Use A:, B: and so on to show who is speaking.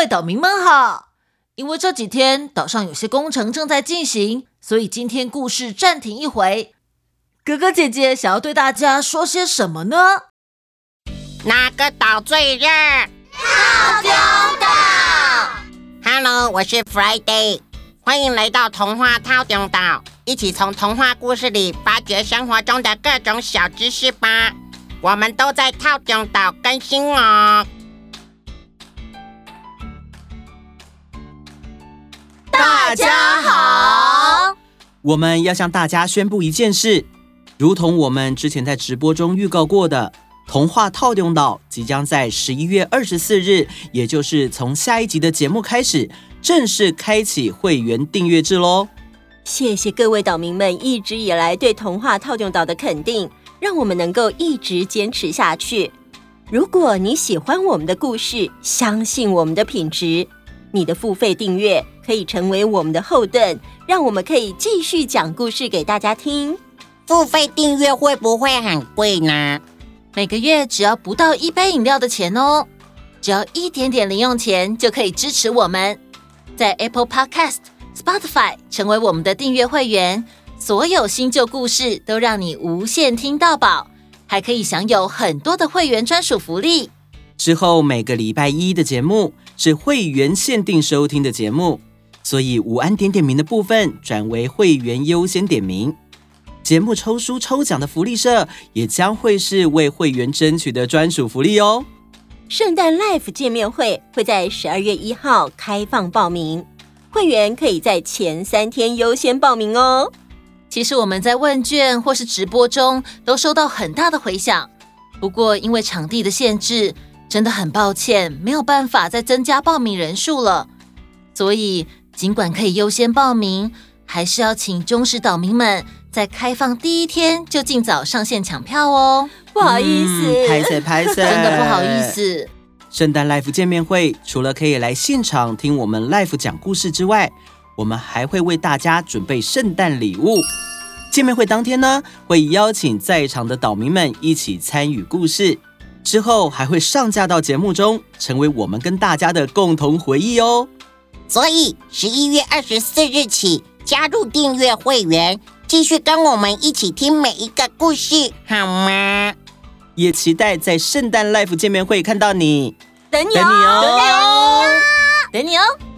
A: 各位岛民们好！因为这几天岛上有些工程正在进行，所以今天故事暂停一回。哥哥姐姐想要对大家说些什么呢？
B: 哪个岛最热？
C: 套丁岛。
B: Hello，我是 Friday，欢迎来到童话套丁岛，一起从童话故事里发掘生活中的各种小知识吧。我们都在套丁岛更新哦。
C: 大家好，
D: 我们要向大家宣布一件事，如同我们之前在直播中预告过的，童话套用岛即将在十一月二十四日，也就是从下一集的节目开始，正式开启会员订阅制喽。
E: 谢谢各位岛民们一直以来对童话套用岛的肯定，让我们能够一直坚持下去。如果你喜欢我们的故事，相信我们的品质。你的付费订阅可以成为我们的后盾，让我们可以继续讲故事给大家听。
B: 付费订阅会不会很贵呢？
A: 每个月只要不到一杯饮料的钱哦，只要一点点零用钱就可以支持我们。在 Apple Podcast、Spotify 成为我们的订阅会员，所有新旧故事都让你无限听到饱，还可以享有很多的会员专属福利。
D: 之后每个礼拜一的节目是会员限定收听的节目，所以午安点点名的部分转为会员优先点名。节目抽书抽奖的福利社也将会是为会员争取的专属福利哦。
E: 圣诞 Life 见面会会在十二月一号开放报名，会员可以在前三天优先报名哦。
A: 其实我们在问卷或是直播中都收到很大的回响，不过因为场地的限制。真的很抱歉，没有办法再增加报名人数了。所以，尽管可以优先报名，还是要请忠实岛民们在开放第一天就尽早上线抢票哦。
E: 不好意思，
D: 拍谢拍谢，
A: 真的不好意思。
D: 圣诞 Live 见面会除了可以来现场听我们 Live 讲故事之外，我们还会为大家准备圣诞礼物。见面会当天呢，会邀请在场的岛民们一起参与故事。之后还会上架到节目中，成为我们跟大家的共同回忆哦。
B: 所以十一月二十四日起加入订阅会员，继续跟我们一起听每一个故事，好吗？
D: 也期待在圣诞 Live 见面会看到你，
E: 等你哦，
A: 等你哦，等你哦。